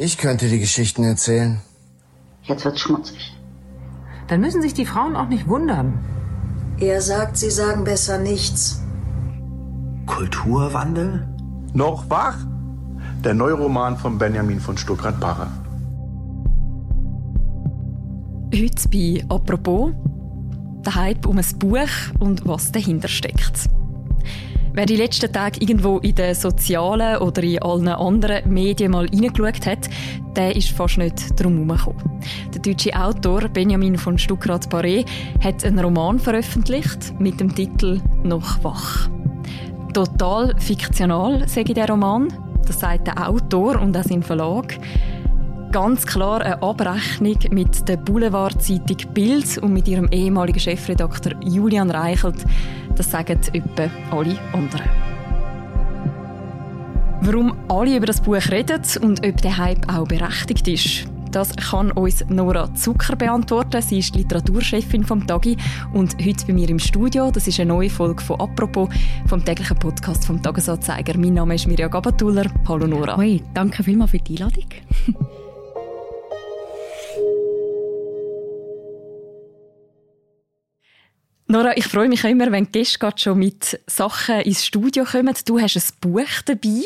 Ich könnte die Geschichten erzählen. Jetzt wird's schmutzig. Dann müssen sich die Frauen auch nicht wundern. Er sagt, sie sagen besser nichts. Kulturwandel? Noch wach? Der Neuroman von Benjamin von Stuckrad-Barre. Heute bei «Apropos» der Hype um ein Buch und was dahinter steckt. Wer die letzten Tage irgendwo in den sozialen oder in allen anderen Medien mal reingeschaut hat, der ist fast nicht drum herumgekommen. Der deutsche Autor Benjamin von Stuckrad-Barré hat einen Roman veröffentlicht mit dem Titel «Noch wach». Total fiktional, sage ich der Roman. Das sagt der Autor und auch sein Verlag. Ganz klar eine Abrechnung mit der Boulevardzeitung Bild und mit ihrem ehemaligen Chefredakteur Julian Reichelt. Das sagen etwa alle anderen. Warum alle über das Buch reden und ob der Hype auch berechtigt ist, das kann uns Nora Zucker beantworten. Sie ist Literaturchefin vom Tagi und heute bei mir im Studio. Das ist eine neue Folge von «Apropos» vom täglichen Podcast vom Tagesanzeiger. Mein Name ist Mirja Gabatuller. Hallo Nora. Hoi, danke vielmals für die Einladung. Nora, ich freue mich immer, wenn Gäste schon mit Sachen ins Studio kommen. Du hast ein Buch dabei.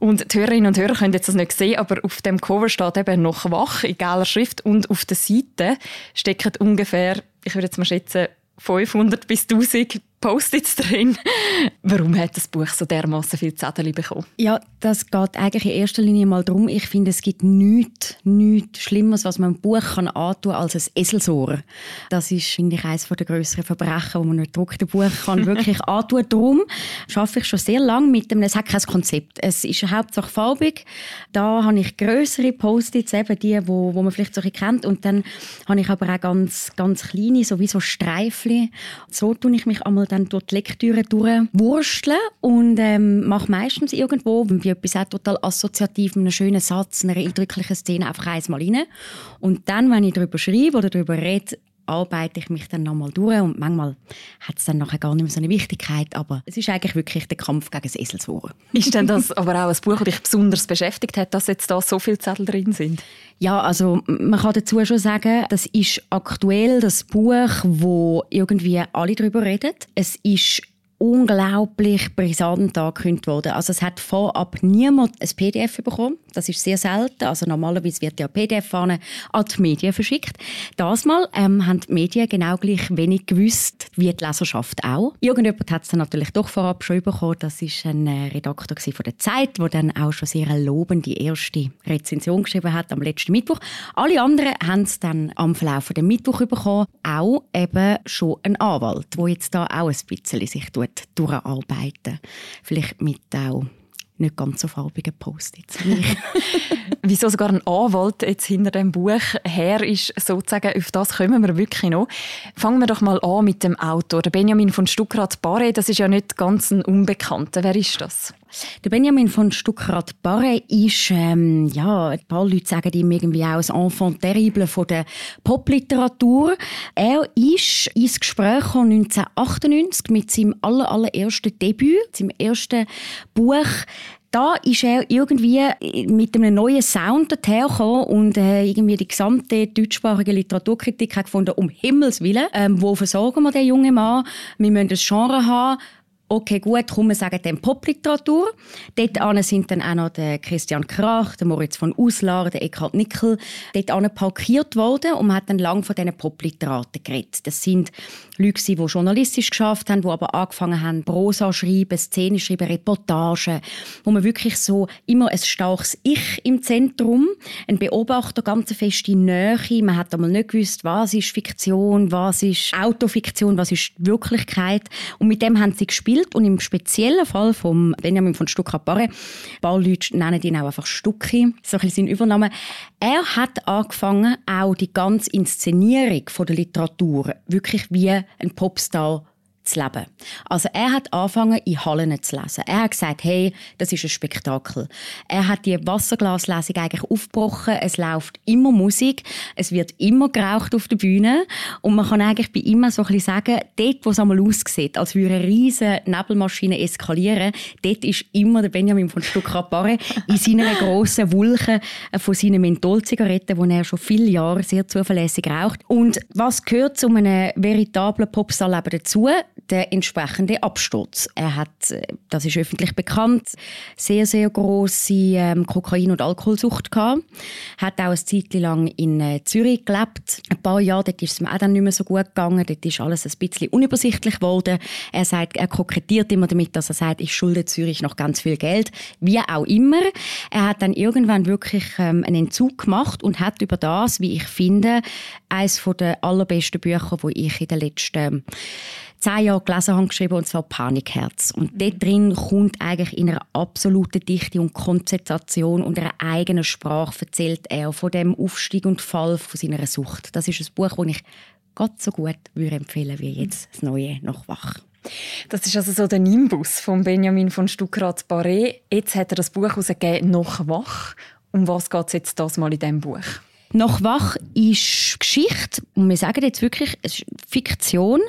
Und die Hörerinnen und Hörer können jetzt das nicht sehen, aber auf dem Cover steht eben noch wach in gelber Schrift und auf der Seite stecken ungefähr, ich würde jetzt mal schätzen, 500 bis 1000 Post-its drin. Warum hat das Buch so dermaßen viel Zettel bekommen? Ja, das geht eigentlich in erster Linie mal darum, ich finde, es gibt nichts, nichts Schlimmeres, was man einem Buch kann antun kann, als ein Eselsohr. Das ist, finde ich, eines der grösseren Verbrechen, die man einem gedruckten Buch kann wirklich antun Darum arbeite ich schon sehr lange mit dem, es hat kein Konzept. Es ist hauptsächlich farbig. Da habe ich grössere Post-its, eben die, wo, wo man vielleicht so kennt. Und dann habe ich aber auch ganz, ganz kleine, so wie so Streifchen. So tue ich mich einmal dann durch die Lektüre durchwursteln und ähm, mache meistens irgendwo, bei etwas auch total assoziativ, einen schönen Satz, einer eindrücklichen Szene einfach einmal rein. Und dann, wenn ich darüber schreibe oder darüber rede, arbeite ich mich dann nochmal durch und manchmal hat es dann nachher gar nicht mehr so eine Wichtigkeit, aber es ist eigentlich wirklich der Kampf gegen das Eselsohr. Ist denn das aber auch ein Buch, das dich besonders beschäftigt hat, dass jetzt da so viele Zettel drin sind? Ja, also man kann dazu schon sagen, das ist aktuell das Buch, wo irgendwie alle darüber reden. Es ist unglaublich brisant angekündigt worden. Also es hat vorab niemand ein PDF bekommen. Das ist sehr selten. Also normalerweise wird ja PDF an die Medien verschickt. Das Mal ähm, haben die Medien genau gleich wenig gewusst, wie die Leserschaft auch. Irgendjemand hat es dann natürlich doch vorab schon bekommen. Das ist ein äh, Redakteur von der Zeit, der dann auch schon sehr lobend die erste Rezension geschrieben hat am letzten Mittwoch. Alle anderen haben es dann am Verlauf der Mittwoch bekommen. Auch eben schon ein Anwalt, der jetzt da auch ein bisschen sich tut durcharbeiten. Vielleicht mit auch nicht ganz so farbigen Post-its. Wieso sogar ein Anwalt jetzt hinter dem Buch her ist, sozusagen, auf das kommen wir wirklich noch. Fangen wir doch mal an mit dem Autor. Benjamin von Stuckrad-Barre, das ist ja nicht ganz ein Unbekannter. Wer ist das? Der Benjamin von Stuckrad-Barre ist, ähm, ja, ein paar Leute sagen ihm irgendwie auch ein Enfant terrible von der Popliteratur. Er ist ins Gespräch 1998 mit seinem aller, allerersten Debüt, seinem ersten Buch da ist er irgendwie mit einem neuen Sound dahergekommen und äh, irgendwie die gesamte deutschsprachige Literaturkritik hat gefunden, um Himmels Willen, ähm, wo versorgen wir den jungen Mann? Wir müssen ein Genre haben, Okay, gut, komm, wir sagen dann Popliteratur. Dort sind dann auch noch der Christian Krach, der Moritz von Uslar, der Eckhard Nickel dort parkiert worden und man hat dann lang von diesen Popliteraten geredet. Das sind Leute, die journalistisch geschafft haben, die aber angefangen haben, Prosa schreiben, Szenen schreiben, Reportagen, wo man wirklich so immer ein starkes Ich im Zentrum, ein Beobachter, ganz feste Nähe. Man hat einmal nicht gewusst, was ist Fiktion, was ist Autofiktion, was ist Wirklichkeit. Und mit dem haben sie gespielt gespielt und im speziellen Fall von Benjamin von Stuckrad-Barre, ein paar Leute nennen ihn auch einfach Stucki, so ein sein Übername, er hat angefangen, auch die ganze Inszenierung von der Literatur wirklich wie ein Popstar zu leben. Also er hat angefangen, in Hallen zu lesen. Er hat gesagt, hey, das ist ein Spektakel. Er hat die Wasserglaslesung eigentlich aufgebrochen. Es läuft immer Musik, es wird immer geraucht auf der Bühne und man kann eigentlich bei ihm so ein bisschen sagen, dort, wo es einmal aussieht, als würde eine riesige Nebelmaschine eskalieren, dort ist immer der Benjamin von Stuckrad-Barre in seiner grossen Wulche von seinen Mentholzigaretten, die er schon viele Jahre sehr zuverlässig raucht. Und was gehört zu einem veritablen Popstar-Leben dazu? Der entsprechende Absturz. Er hat, äh, das ist öffentlich bekannt, sehr, sehr grosse ähm, Kokain- und Alkoholsucht gehabt. Hat auch eine Zeit lang in äh, Zürich gelebt. Ein paar Jahre, dort ist es ihm auch dann nicht mehr so gut gegangen. Dort ist alles ein bisschen unübersichtlich geworden. Er sagt, er kokettiert immer damit, dass er sagt, ich schulde Zürich noch ganz viel Geld. Wie auch immer. Er hat dann irgendwann wirklich ähm, einen Entzug gemacht und hat über das, wie ich finde, eines der allerbesten Bücher, wo ich in den letzten zehn Jahren gelesen habe, geschrieben, und zwar Panikherz. Und dort drin kommt eigentlich in einer absoluten Dichte und Konzentration und einer eigenen Sprache erzählt er von dem Aufstieg und Fall von seiner Sucht. Das ist ein Buch, das ich Gott so gut würde empfehlen wie jetzt das neue «Noch wach». Das ist also so der Nimbus von Benjamin von Stuckrad-Barré. Jetzt hat er das Buch herausgegeben «Noch wach». Um was geht es jetzt das mal in diesem Buch? Nach Wach ist Geschichte, und wir sagen jetzt wirklich, es ist Fiktion,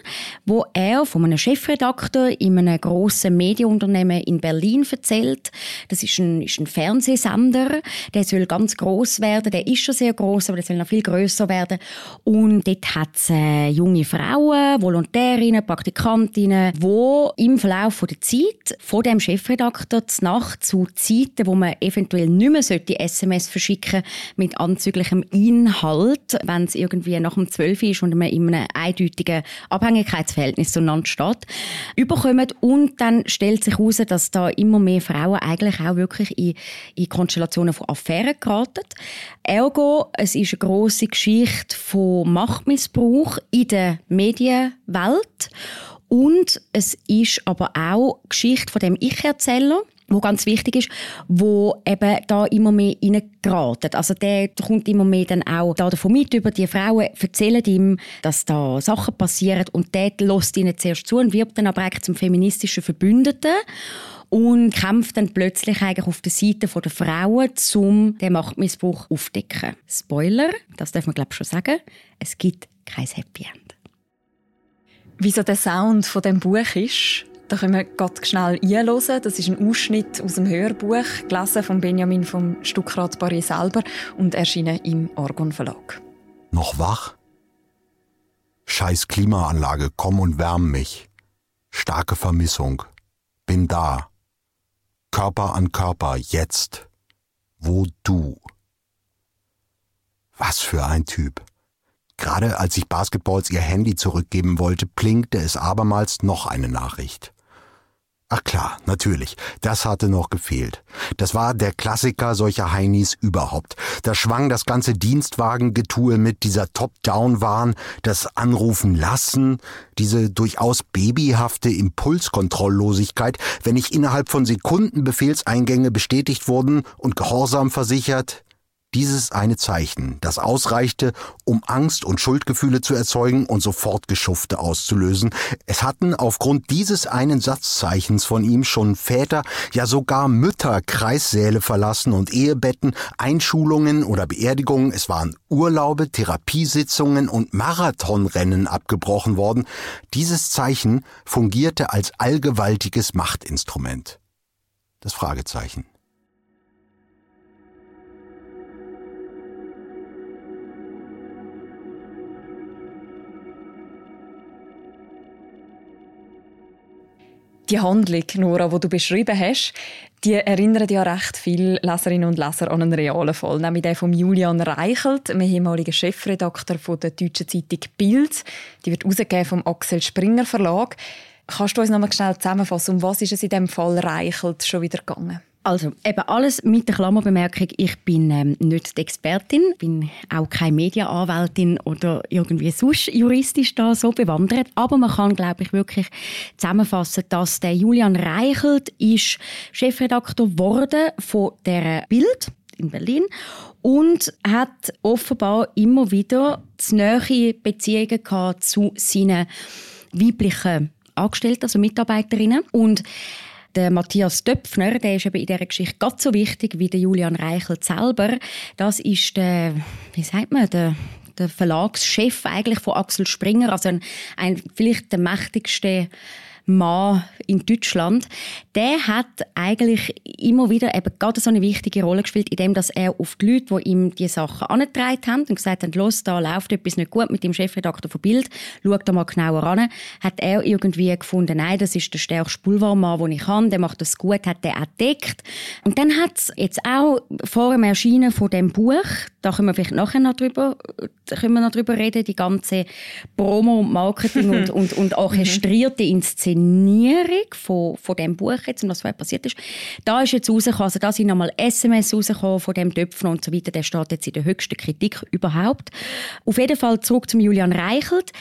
wo er von einem Chefredakteur in einem grossen Medienunternehmen in Berlin erzählt. Das ist ein, ist ein Fernsehsender, der soll ganz groß werden, der ist schon sehr groß, aber der soll noch viel größer werden. Und dort hat es äh, junge Frauen, Volontärinnen, Praktikantinnen, wo im Verlauf der Zeit von dem Chefredakteur zur Nacht zu Zeiten, wo man eventuell nicht mehr SMS verschicken mit anzüglichem Inhalt, wenn es irgendwie nach dem 12 ist und man in einem eindeutigen Abhängigkeitsverhältnis zueinander steht, überkommen. Und dann stellt sich heraus, dass da immer mehr Frauen eigentlich auch wirklich in, in Konstellationen von Affären geraten. Ergo, es ist eine grosse Geschichte von Machtmissbrauch in der Medienwelt. Und es ist aber auch Geschichte von dem Ich-Erzähler, wo ganz wichtig ist, wo eben da immer mehr reingeraten. Also der kommt immer mehr dann auch da davon mit über die Frauen, erzählen ihm, dass da Sachen passieren und der lässt ihnen zuerst zu und wirbt dann aber eigentlich zum feministischen Verbündeten und kämpft dann plötzlich eigentlich auf der Seite der Frauen, um den Machtmissbrauch aufzudecken. Spoiler, das darf man glaube ich schon sagen, es gibt kein Happy End. Wieso der Sound von dem Buch ist, da können wir ganz schnell einhören. Das ist ein Ausschnitt aus dem Hörbuch, gelesen von Benjamin vom Stuckrad Barré selber und erschienen im Orgon Verlag. Noch wach? Scheiß Klimaanlage, komm und wärm mich. Starke Vermissung. Bin da. Körper an Körper, jetzt. Wo du. Was für ein Typ. Gerade als ich Basketballs ihr Handy zurückgeben wollte, blinkte es abermals noch eine Nachricht. Ach klar, natürlich. Das hatte noch gefehlt. Das war der Klassiker solcher Heinis überhaupt. Da schwang das ganze Dienstwagengetue mit dieser Top-Down-Wahn, das Anrufen lassen, diese durchaus babyhafte Impulskontrolllosigkeit, wenn nicht innerhalb von Sekunden Befehlseingänge bestätigt wurden und Gehorsam versichert, dieses eine Zeichen, das ausreichte, um Angst und Schuldgefühle zu erzeugen und sofort Geschufte auszulösen. Es hatten aufgrund dieses einen Satzzeichens von ihm schon Väter, ja sogar Mütter Kreissäle verlassen und Ehebetten, Einschulungen oder Beerdigungen. Es waren Urlaube, Therapiesitzungen und Marathonrennen abgebrochen worden. Dieses Zeichen fungierte als allgewaltiges Machtinstrument. Das Fragezeichen. Die Handlung, Nora, die du beschrieben hast, die erinnert ja recht viele Leserinnen und Leser an einen realen Fall, nämlich den von Julian Reichelt, einem ehemaligen Chefredakteur der deutschen Zeitung Bild. Die wird herausgegeben vom Axel Springer Verlag. Kannst du uns noch mal schnell zusammenfassen, um was ist es in dem Fall Reichelt schon wieder gegangen? Also eben alles mit der Klammerbemerkung, ich bin ähm, nicht die Expertin, bin auch keine Medienanwältin oder irgendwie sonst juristisch da so bewandert, aber man kann, glaube ich, wirklich zusammenfassen, dass der Julian Reichelt ist Chefredakteur geworden von der Bild in Berlin und hat offenbar immer wieder nähere Beziehungen gehabt zu seinen weiblichen Angestellte, also Mitarbeiterinnen. Und der Matthias Döpfner, der ist eben in dieser Geschichte ganz so wichtig wie der Julian Reichelt selber. Das ist der, wie sagt man, der der Verlagschef eigentlich von Axel Springer, also ein, ein vielleicht der mächtigste Mann in Deutschland, der hat eigentlich immer wieder eben gerade so eine wichtige Rolle gespielt, indem dass er auf die Leute, die ihm die Sachen angetragen haben und gesagt haben, los, da läuft etwas nicht gut mit dem Chefredakteur von Bild, schau da mal genauer an, hat er irgendwie gefunden, nein, das ist der stärkste Boulevardmann, den ich kann, der macht das gut, hat der entdeckt. Und dann hat es jetzt auch vor dem Erscheinen von dem Buch, da können wir vielleicht nachher noch drüber, können wir noch drüber reden, die ganze Promo, Marketing und, und, und orchestrierte Inszenierung Inszenierung von, von dem Buch, jetzt, und was passiert ist, da ist jetzt rausgekommen, also da sind nochmal SMS rausgekommen von dem Töpfen und so weiter, der steht jetzt in der höchsten Kritik überhaupt. Auf jeden Fall zurück zum Julian Reichelt.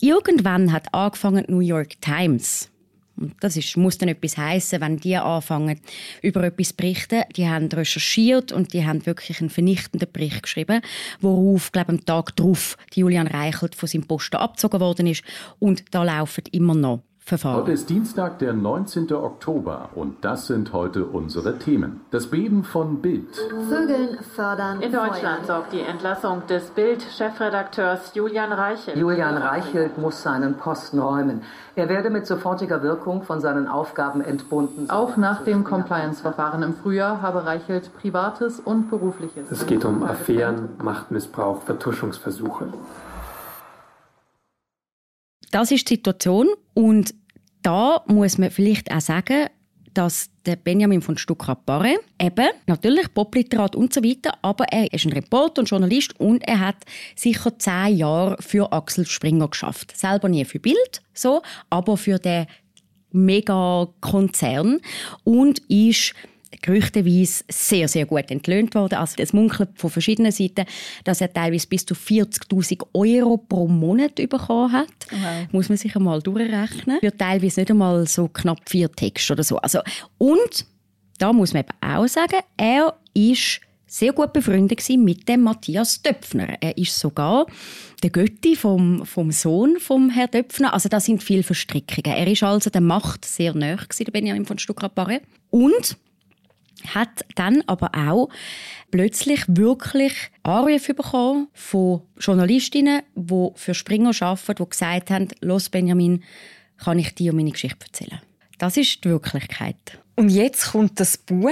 Irgendwann hat angefangen New York Times und das ist, muss dann etwas heißen, wenn die anfangen, über etwas zu berichten. Die haben recherchiert und die haben wirklich einen vernichtenden Bericht geschrieben, worauf, glaube ich, am Tag darauf Julian Reichelt von seinem Posten abgezogen worden ist. Und da laufen immer noch Verfahren. Heute ist Dienstag, der 19. Oktober und das sind heute unsere Themen. Das Beben von Bild. Vögeln fördern. In Deutschland sorgt die Entlassung des Bild-Chefredakteurs Julian Reichelt. Julian Reichelt muss seinen Posten räumen. Er werde mit sofortiger Wirkung von seinen Aufgaben entbunden. Auch nach dem Compliance-Verfahren im Frühjahr habe Reichelt Privates und Berufliches. Es geht um Affären, Machtmissbrauch, Vertuschungsversuche. Das ist die Situation und da muss man vielleicht auch sagen, dass der Benjamin von Stuckrad-Barre eben, natürlich Popliterat und so weiter, aber er ist ein Reporter und Journalist und er hat sicher zehn Jahre für Axel Springer geschafft. Selber nie für Bild, so, aber für den Megakonzern und ist gerüchteweise sehr, sehr gut entlöhnt worden. Also es munkelt von verschiedenen Seiten, dass er teilweise bis zu 40'000 Euro pro Monat bekommen hat. Okay. Muss man sich einmal durchrechnen. Für teilweise nicht einmal so knapp vier Texte oder so. Also, und da muss man eben auch sagen, er ist sehr gut befreundet mit dem Matthias Döpfner. Er ist sogar der Götti vom, vom Sohn vom Herrn Döpfner. Also da sind viele Verstrickungen. Er ist also der Macht sehr nahe der Benjamin von Stuckrad-Barre. Und hat dann aber auch plötzlich wirklich Anrufe bekommen von Journalistinnen, die für Springer arbeiten, die gesagt haben, «Los Benjamin, kann ich dir meine Geschichte erzählen?» Das ist die Wirklichkeit. Und jetzt kommt das Buch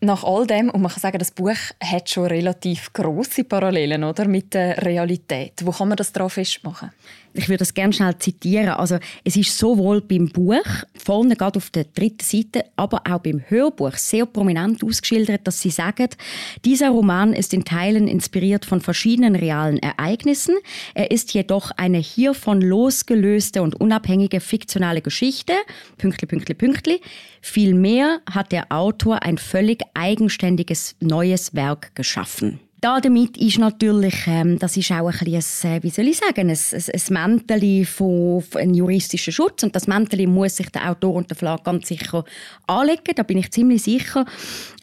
nach all dem, und man kann sagen, das Buch hat schon relativ große Parallelen oder, mit der Realität. Wo kann man das darauf festmachen? Ich würde das gerne schnell zitieren. Also es ist sowohl beim Buch, vorne gerade auf der dritten Seite, aber auch beim Hörbuch sehr prominent ausgeschildert, dass sie sagen, dieser Roman ist in Teilen inspiriert von verschiedenen realen Ereignissen. Er ist jedoch eine hiervon losgelöste und unabhängige fiktionale Geschichte. Pünktli, Pünktli, Pünktli. Vielmehr hat der Autor ein völlig eigenständiges neues Werk geschaffen. Da damit ist natürlich, ähm, das ist auch ein bisschen, ein, wie soll ich sagen, ein, ein, ein von, von einem juristischen Schutz und das Mäntel muss sich der Autor und der Verlag ganz sicher anlegen, da bin ich ziemlich sicher.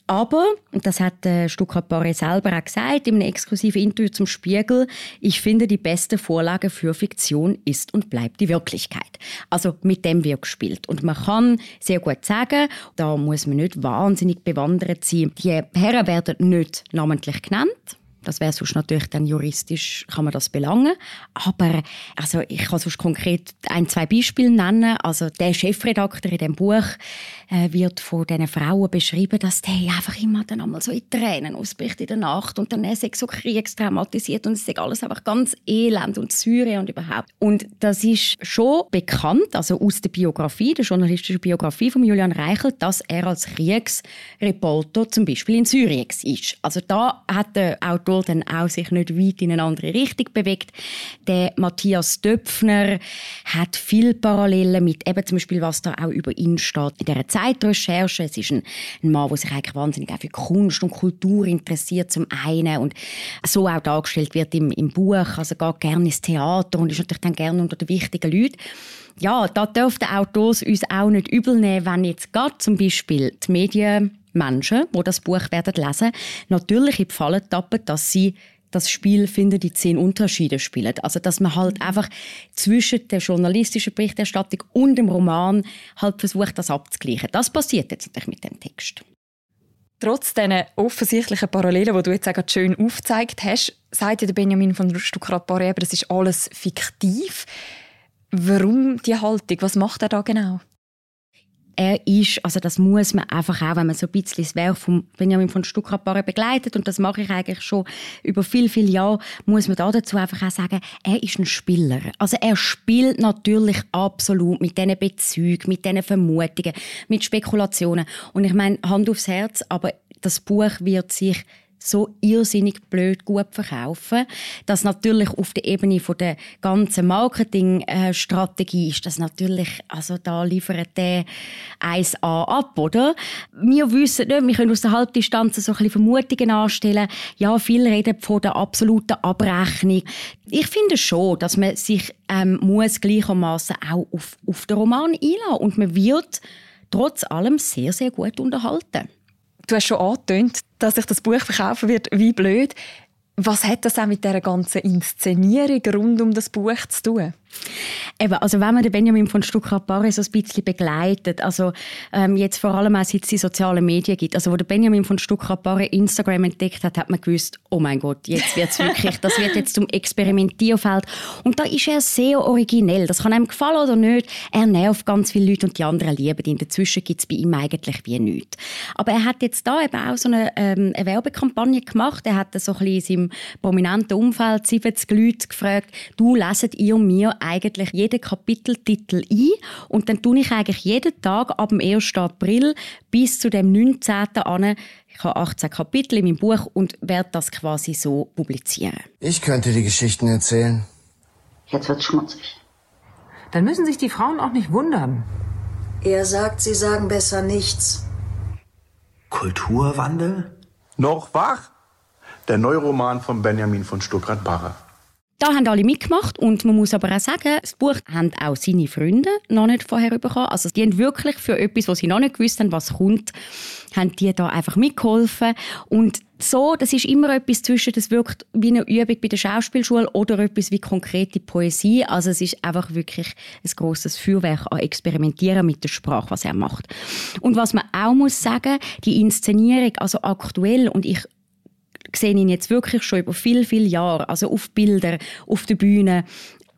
Aber, und das hat äh, Stuttgart Barre selber auch gesagt, in einem exklusiven Interview zum Spiegel, ich finde, die beste Vorlage für Fiktion ist und bleibt die Wirklichkeit. Also mit dem wird gespielt. Und man kann sehr gut sagen, da muss man nicht wahnsinnig bewandert sein. Die Herren werden nicht namentlich genannt. Das wäre sonst natürlich dann juristisch, kann man das belangen. Aber also ich kann sonst konkret ein, zwei Beispiele nennen. Also der Chefredakteur in dem Buch äh, wird von diesen Frauen beschrieben, dass der einfach immer dann einmal so in Tränen ausbricht in der Nacht und dann ist so kriegstraumatisiert und es ist alles einfach ganz elend und Syrien und überhaupt. Und das ist schon bekannt, also aus der Biografie, der journalistischen Biografie von Julian Reichel, dass er als Kriegsreporter zum Beispiel in Syrien ist. Also da hat der Autor dann auch sich nicht weit in eine andere Richtung bewegt. Der Matthias Döpfner hat viel Parallelen mit eben zum Beispiel, was da auch über ihn steht in dieser Zeitrecherche. Es ist ein, ein Mann, der sich eigentlich wahnsinnig auch für Kunst und Kultur interessiert zum einen und so auch dargestellt wird im, im Buch. Also geht gerne ins Theater und ist natürlich dann gerne unter den wichtigen Leuten ja, da dürfen die Autors uns auch nicht übel nehmen, wenn jetzt gerade zum Beispiel die Medienmenschen, die das Buch werden lesen, natürlich in die Falle tappen, dass sie das Spiel finden die zehn Unterschiede spielen. Also dass man halt einfach zwischen der journalistischen Berichterstattung und dem Roman halt versucht, das abzugleichen. Das passiert jetzt natürlich mit dem Text. Trotz diesen offensichtlichen Parallelen, die du jetzt auch schön aufgezeigt hast, sagt ja Benjamin von Stuckrad-Barre, das ist alles fiktiv. Warum die Haltung? Was macht er da genau? Er ist, also das muss man einfach auch, wenn man so ein bisschen das Werk von Benjamin von stuttgart begleitet, und das mache ich eigentlich schon über viel, viele Jahre, muss man da dazu einfach auch sagen, er ist ein Spieler. Also er spielt natürlich absolut mit diesen Bezügen, mit diesen Vermutungen, mit Spekulationen. Und ich meine, Hand aufs Herz, aber das Buch wird sich so irrsinnig blöd gut verkaufen, dass natürlich auf der Ebene von der ganzen Marketingstrategie ist das natürlich, also da liefert der 1A ab, oder? Wir wissen nicht, wir können aus der Halbdistanz so ein bisschen Vermutungen anstellen. Ja, viele reden von der absoluten Abrechnung. Ich finde schon, dass man sich ähm, muss gleichermaßen auch auf, auf den Roman einlassen und man wird trotz allem sehr, sehr gut unterhalten. Du hast schon angetönt, dass sich das Buch verkaufen wird wie blöd. Was hat das auch mit der ganzen Inszenierung rund um das Buch zu tun? Eben, also wenn man den Benjamin von Stuckrad-Barre so ein bisschen begleitet, also ähm, jetzt vor allem auch seit es die sozialen Medien gibt, also wo der Benjamin von Stuckrad-Barre Instagram entdeckt hat, hat man gewusst, oh mein Gott, jetzt wird es wirklich, das wird jetzt zum Experimentierfeld. Und da ist er sehr originell. Das kann einem gefallen oder nicht. Er nervt ganz viele Leute und die anderen lieben ihn. Dazwischen es bei ihm eigentlich wie nichts. Aber er hat jetzt da eben auch so eine, ähm, eine Werbekampagne gemacht. Er hat so ein bisschen in seinem prominenten Umfeld 70 Leute gefragt, du leset ihr mir eigentlich jeden Kapiteltitel ein und dann tue ich eigentlich jeden Tag ab dem 1. April bis zu dem 19. an ich habe 18 Kapitel in meinem Buch und werde das quasi so publizieren. Ich könnte die Geschichten erzählen. Jetzt wird's schmutzig. Dann müssen sich die Frauen auch nicht wundern. Er sagt, sie sagen besser nichts. Kulturwandel? Noch wach? Der Neuroman von Benjamin von Stuckrad-Barre. Da haben alle mitgemacht und man muss aber auch sagen, das Buch haben auch seine Freunde noch nicht vorher bekommen. Also die haben wirklich für etwas, was sie noch nicht gewusst haben, was kommt, haben die da einfach mitgeholfen und so, das ist immer etwas zwischen, das wirkt wie eine Übung bei der Schauspielschule oder etwas wie konkrete Poesie. Also es ist einfach wirklich ein großes Feuerwerk an Experimentieren mit der Sprache, was er macht. Und was man auch muss sagen, die Inszenierung, also aktuell, und ich sehe ihn jetzt wirklich schon über viele, viele Jahre, also auf Bilder, auf der Bühne,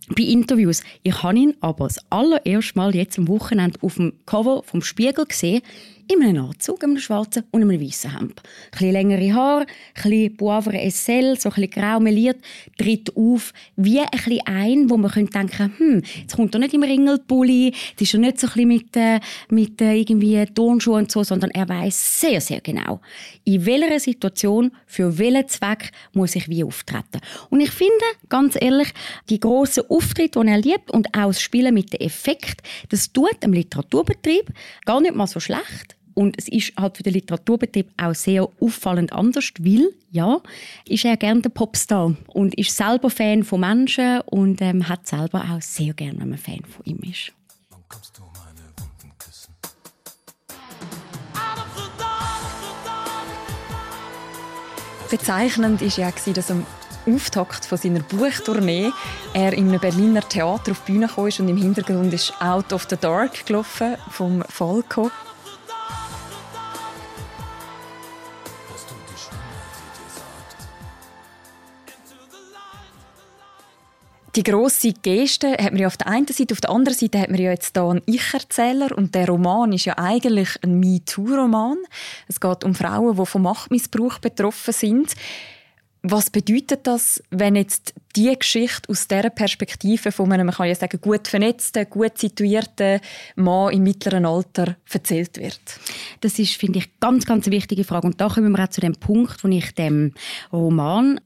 bei Interviews. Ich habe ihn aber das allererste Mal jetzt am Wochenende auf dem Cover vom Spiegel gesehen in einem Anzug, einem schwarzen und einem weißen Hemd. Ein bisschen längere Haare, ein bisschen Poivre Essel, so ein bisschen grau meliert, tritt auf wie ein bisschen ein, wo man könnte denken, hm, jetzt kommt er nicht im Ringelpulli, das ist er nicht so ein mit, äh, mit äh, irgendwie Turnschuhen und so, sondern er weiß sehr, sehr genau, in welcher Situation, für welchen Zweck muss ich wie auftreten. Und ich finde, ganz ehrlich, die grossen Auftritte, die er liebt und auch das Spielen mit dem Effekt, das tut dem Literaturbetrieb gar nicht mal so schlecht. Und es ist halt für den Literaturbetrieb auch sehr auffallend anders, weil, ja, ist er gerne der Popstar und ist selber Fan von Menschen und ähm, hat selber auch sehr gerne, wenn man Fan von ihm ist. Bezeichnend war ja, dass am Auftakt von seiner Buchtournee er in einem Berliner Theater auf die Bühne kam und im Hintergrund ist «Out of the Dark» gelaufen vom Falco. Die grosse Geste hat man ja auf der einen Seite, auf der anderen Seite hat man ja jetzt hier einen Ich-Erzähler und der Roman ist ja eigentlich ein MeToo-Roman. Es geht um Frauen, die vom Machtmissbrauch betroffen sind. Was bedeutet das, wenn jetzt die Geschichte aus der Perspektive von einem, man kann ja sagen, gut vernetzten, gut situierten Mann im mittleren Alter erzählt wird? Das ist, finde ich, ganz, ganz eine wichtige Frage. Und da kommen wir auch zu dem Punkt, wo ich dem Roman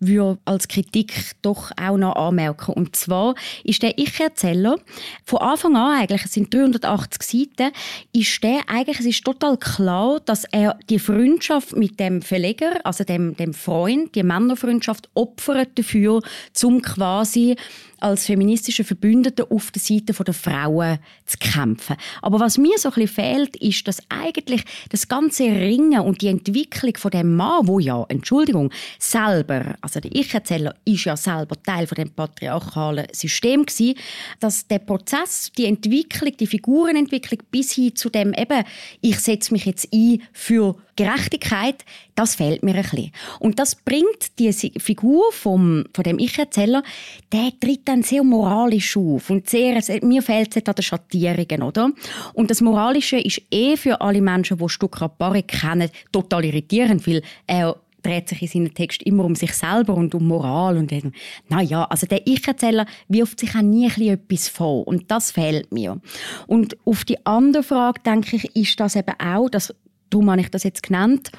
als Kritik doch auch noch anmerken. Und zwar ist der Ich-Erzähler von Anfang an eigentlich, es sind 380 Seiten, ist der eigentlich, es ist total klar, dass er die Freundschaft mit dem Verleger, also dem, dem Freund, die Männerfreundschaft, Freundschaft opfert dafür, um quasi als feministische Verbündete auf der Seite der Frauen zu kämpfen. Aber was mir so ein bisschen fehlt, ist, dass eigentlich das ganze Ringen und die Entwicklung von dem Mann, wo ja, Entschuldigung, selber, also der Ich-Erzähler ist ja selber Teil von dem patriarchalen System gewesen, dass der Prozess, die Entwicklung, die Figurenentwicklung bis hin zu dem eben, ich setze mich jetzt ein für Gerechtigkeit, das fehlt mir ein bisschen. Und das bringt diese Figur vom, von dem Ich-Erzähler, der tritt dann sehr moralisch auf und sehr, mir fehlt es an den Schattierungen, oder? Und das Moralische ist eh für alle Menschen, die Stuttgart Barre kennen, total irritierend, weil er dreht sich in seinen Text immer um sich selber und um Moral und naja, also der Ich-Erzähler wirft sich auch nie etwas vor und das fehlt mir. Und auf die andere Frage denke ich, ist das eben auch, dass darum habe ich das jetzt genannt,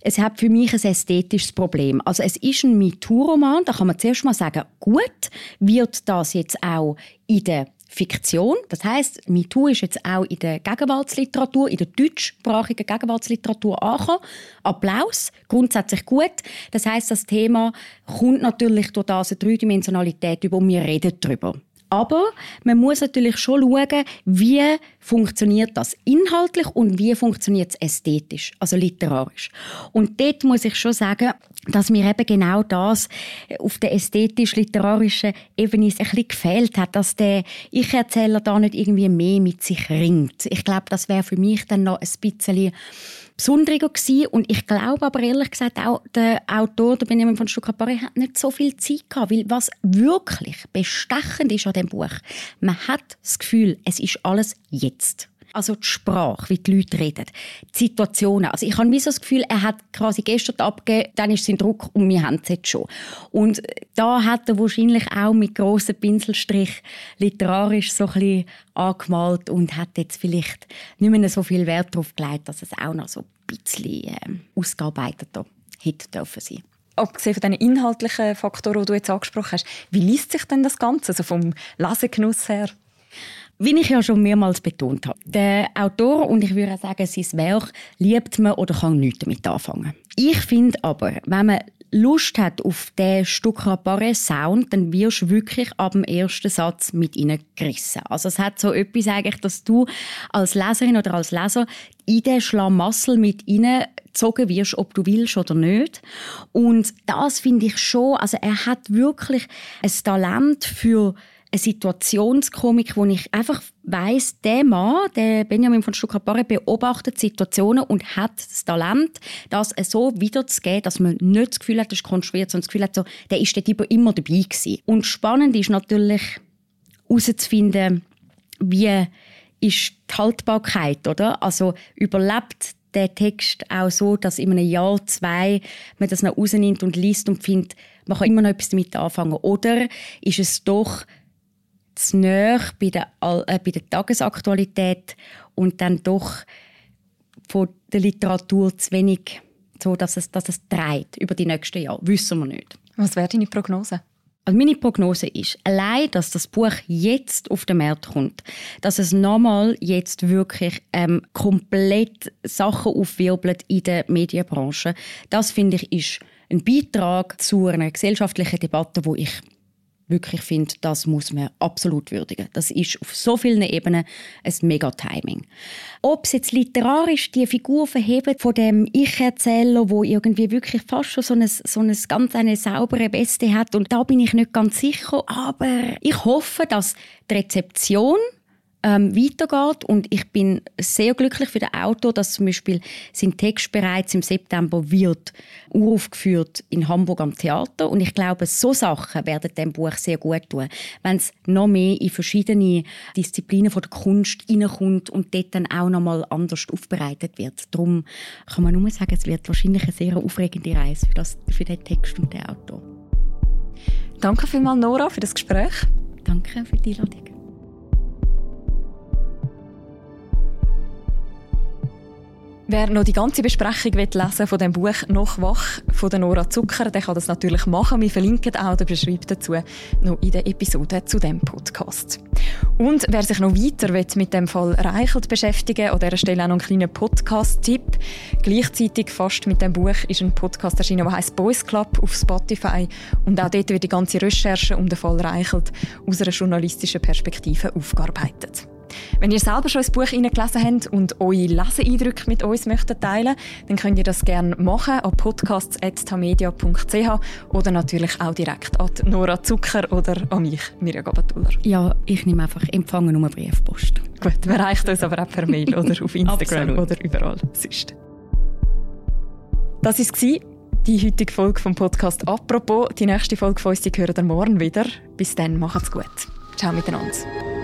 es hat für mich ein ästhetisches Problem. Also es ist ein MeToo-Roman, da kann man zuerst mal sagen, gut, wird das jetzt auch in der Fiktion. Das heißt, MeToo ist jetzt auch in der Gegenwartsliteratur, in der deutschsprachigen Gegenwartsliteratur angekommen. Applaus, grundsätzlich gut. Das heißt, das Thema kommt natürlich durch diese Dreidimensionalität über und wir reden darüber. Aber man muss natürlich schon schauen, wie funktioniert das inhaltlich und wie funktioniert es ästhetisch, also literarisch. Und dort muss ich schon sagen, dass mir eben genau das auf der ästhetisch-literarischen Ebene ein bisschen gefehlt hat, dass der Ich-Erzähler da nicht irgendwie mehr mit sich ringt. Ich glaube, das wäre für mich dann noch ein bisschen besonderer gewesen. Und ich glaube aber ehrlich gesagt auch, der Autor, der Benjamin von Stuckrad-Barre, hat nicht so viel Zeit gehabt, weil was wirklich bestechend ist an dem Buch, man hat das Gefühl, es ist alles jetzt. Also die Sprache, wie die Leute reden, die Situationen. Also ich habe wie so das Gefühl, er hat quasi gestern abgegeben, dann ist sein Druck und wir haben es jetzt schon. Und da hat er wahrscheinlich auch mit grossen Pinselstrich literarisch so ein angemalt und hat jetzt vielleicht nicht mehr so viel Wert darauf gelegt, dass es auch noch so ein bisschen äh, ausgearbeiteter hätte dürfen sein abgesehen von den inhaltlichen Faktoren, die du jetzt angesprochen hast, wie liest sich denn das Ganze, also vom Lesegenuss her? Wie ich ja schon mehrmals betont habe, der Autor, und ich würde sagen, sein Werk liebt man oder kann nichts damit anfangen. Ich finde aber, wenn man Lust hat auf den Stuckrapare Sound, dann wirst du wirklich ab dem ersten Satz mit ihnen gerissen. Also es hat so etwas eigentlich, dass du als Leserin oder als Leser in den Schlamassel mit ihnen gezogen wirst, ob du willst oder nicht. Und das finde ich schon, also er hat wirklich ein Talent für eine Situationskomik, wo ich einfach weiß, der Mann, der Benjamin von Stuckrad-Barre, beobachtet Situationen und hat das Talent, das so wiederzugeben, dass man nicht das Gefühl hat, das ist konstruiert, sondern das Gefühl hat, so, der ist dort immer dabei gewesen. Und spannend ist natürlich herauszufinden, wie ist die Haltbarkeit, oder? Also überlebt der Text auch so, dass in einem Jahr, zwei man das noch rausnimmt und liest und findet, man kann immer noch etwas damit anfangen. Oder ist es doch zu nahe bei der, äh, bei der Tagesaktualität und dann doch von der Literatur zu wenig, so dass es, dass es trägt über die nächsten Jahre. Wissen wir nicht. Was wäre deine Prognose? Also meine Prognose ist, allein, dass das Buch jetzt auf den Markt kommt, dass es nochmal jetzt wirklich ähm, komplett Sachen aufwirbelt in der Medienbranche, das finde ich ist ein Beitrag zu einer gesellschaftlichen Debatte, wo ich wirklich finde, das muss man absolut würdigen. Das ist auf so vielen Ebenen ein Mega-Timing. Ob es jetzt literarisch die Figur verhebt von dem Ich-Erzähler, wo irgendwie wirklich fast schon so eine, so eine ganz eine saubere Beste hat und da bin ich nicht ganz sicher, aber ich hoffe, dass die Rezeption ähm, weitergeht. Und ich bin sehr glücklich für den Autor, dass zum Beispiel sein Text bereits im September wird uraufgeführt in Hamburg am Theater. Und ich glaube, so Sachen werden dem Buch sehr gut tun, wenn es noch mehr in verschiedene Disziplinen von der Kunst hineinkommt und dort dann auch noch mal anders aufbereitet wird. Darum kann man nur sagen, es wird wahrscheinlich eine sehr aufregende Reise für, das, für den Text und den Autor. Danke vielmals, Nora, für das Gespräch. Danke für die Einladung. Wer noch die ganze Besprechung lesen von dem Buch «Noch wach» von der Nora Zucker, der kann das natürlich machen. Wir verlinken auch den Beschreib dazu noch in der Episode zu dem Podcast. Und wer sich noch weiter mit dem Fall Reichelt beschäftigen an dieser Stelle auch noch einen kleinen Podcast-Tipp. Gleichzeitig fast mit dem Buch ist ein Podcast erschienen, der heißt Boys Club auf Spotify. Und auch dort wird die ganze Recherche um den Fall Reichelt aus einer journalistischen Perspektive aufgearbeitet. Wenn ihr selber schon ein Buch gelesen habt und eure Leseeindrücke mit uns möchtet teilen, dann könnt ihr das gerne machen an podcasts.tamedia.ch oder natürlich auch direkt an Nora Zucker oder an mich, Mirja Gabatuller. Ja, ich nehme einfach Empfangen Nummer Briefpost. Gut, man reicht uns aber auch per Mail oder auf Instagram oder überall sonst. Das war die heutige Folge vom Podcast «Apropos». Die nächste Folge von uns die hören ihr morgen wieder. Bis dann, macht's gut. Ciao miteinander.